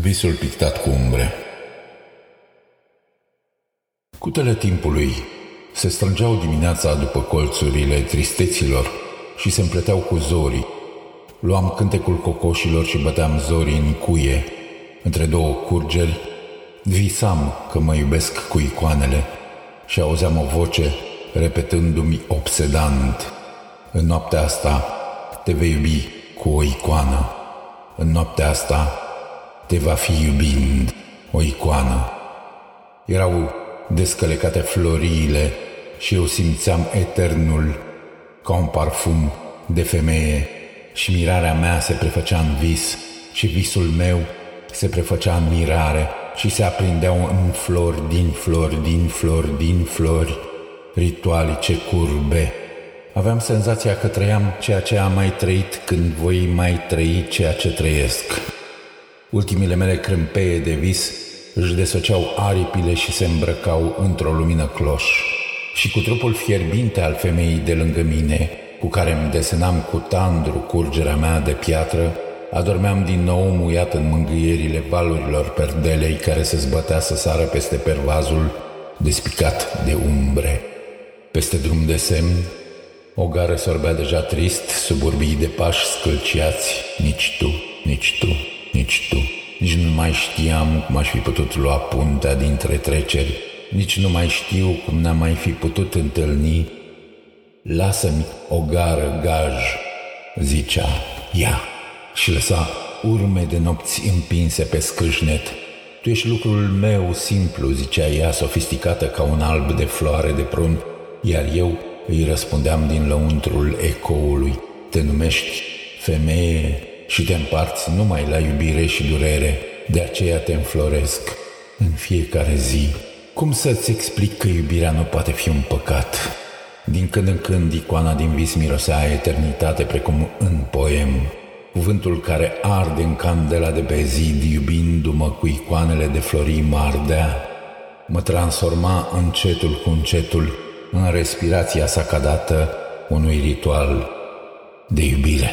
Visul pictat cu umbre Cutele timpului se strângeau dimineața după colțurile tristeților și se împleteau cu zorii. Luam cântecul cocoșilor și băteam zorii în cuie. Între două curgeri visam că mă iubesc cu icoanele și auzeam o voce repetându-mi obsedant. În noaptea asta te vei iubi cu o icoană. În noaptea asta te va fi iubind o icoană. Erau descălecate floriile și eu simțeam eternul ca un parfum de femeie și mirarea mea se prefăcea în vis și visul meu se prefăcea în mirare și se aprindeau în flori, din flori, din flori, din flori, ritualice curbe. Aveam senzația că trăiam ceea ce am mai trăit când voi mai trăi ceea ce trăiesc. Ultimile mele crâmpeie de vis își desfăceau aripile și se îmbrăcau într-o lumină cloș. Și cu trupul fierbinte al femeii de lângă mine, cu care îmi desenam cu tandru curgerea mea de piatră, adormeam din nou muiat în mângâierile valurilor perdelei care se zbătea să sară peste pervazul despicat de umbre. Peste drum de semn, o gară sorbea deja trist sub urbii de pași scâlciați, nici tu, nici tu, nici tu. Nici nu mai știam cum aș fi putut lua puntea dintre treceri, nici nu mai știu cum ne-am mai fi putut întâlni. Lasă-mi o gară gaj, zicea ea, și lăsa urme de nopți împinse pe scâșnet. Tu ești lucrul meu simplu, zicea ea, sofisticată ca un alb de floare de prun, iar eu îi răspundeam din lăuntrul ecoului. Te numești femeie și te împarți numai la iubire și durere, de aceea te înfloresc în fiecare zi. Cum să-ți explic că iubirea nu poate fi un păcat? Din când în când icoana din vis mirosea eternitate precum în poem. Cuvântul care arde în candela de pe zid, iubindu-mă cu icoanele de florii mardea, mă transforma încetul cu încetul în respirația sacadată unui ritual de iubire.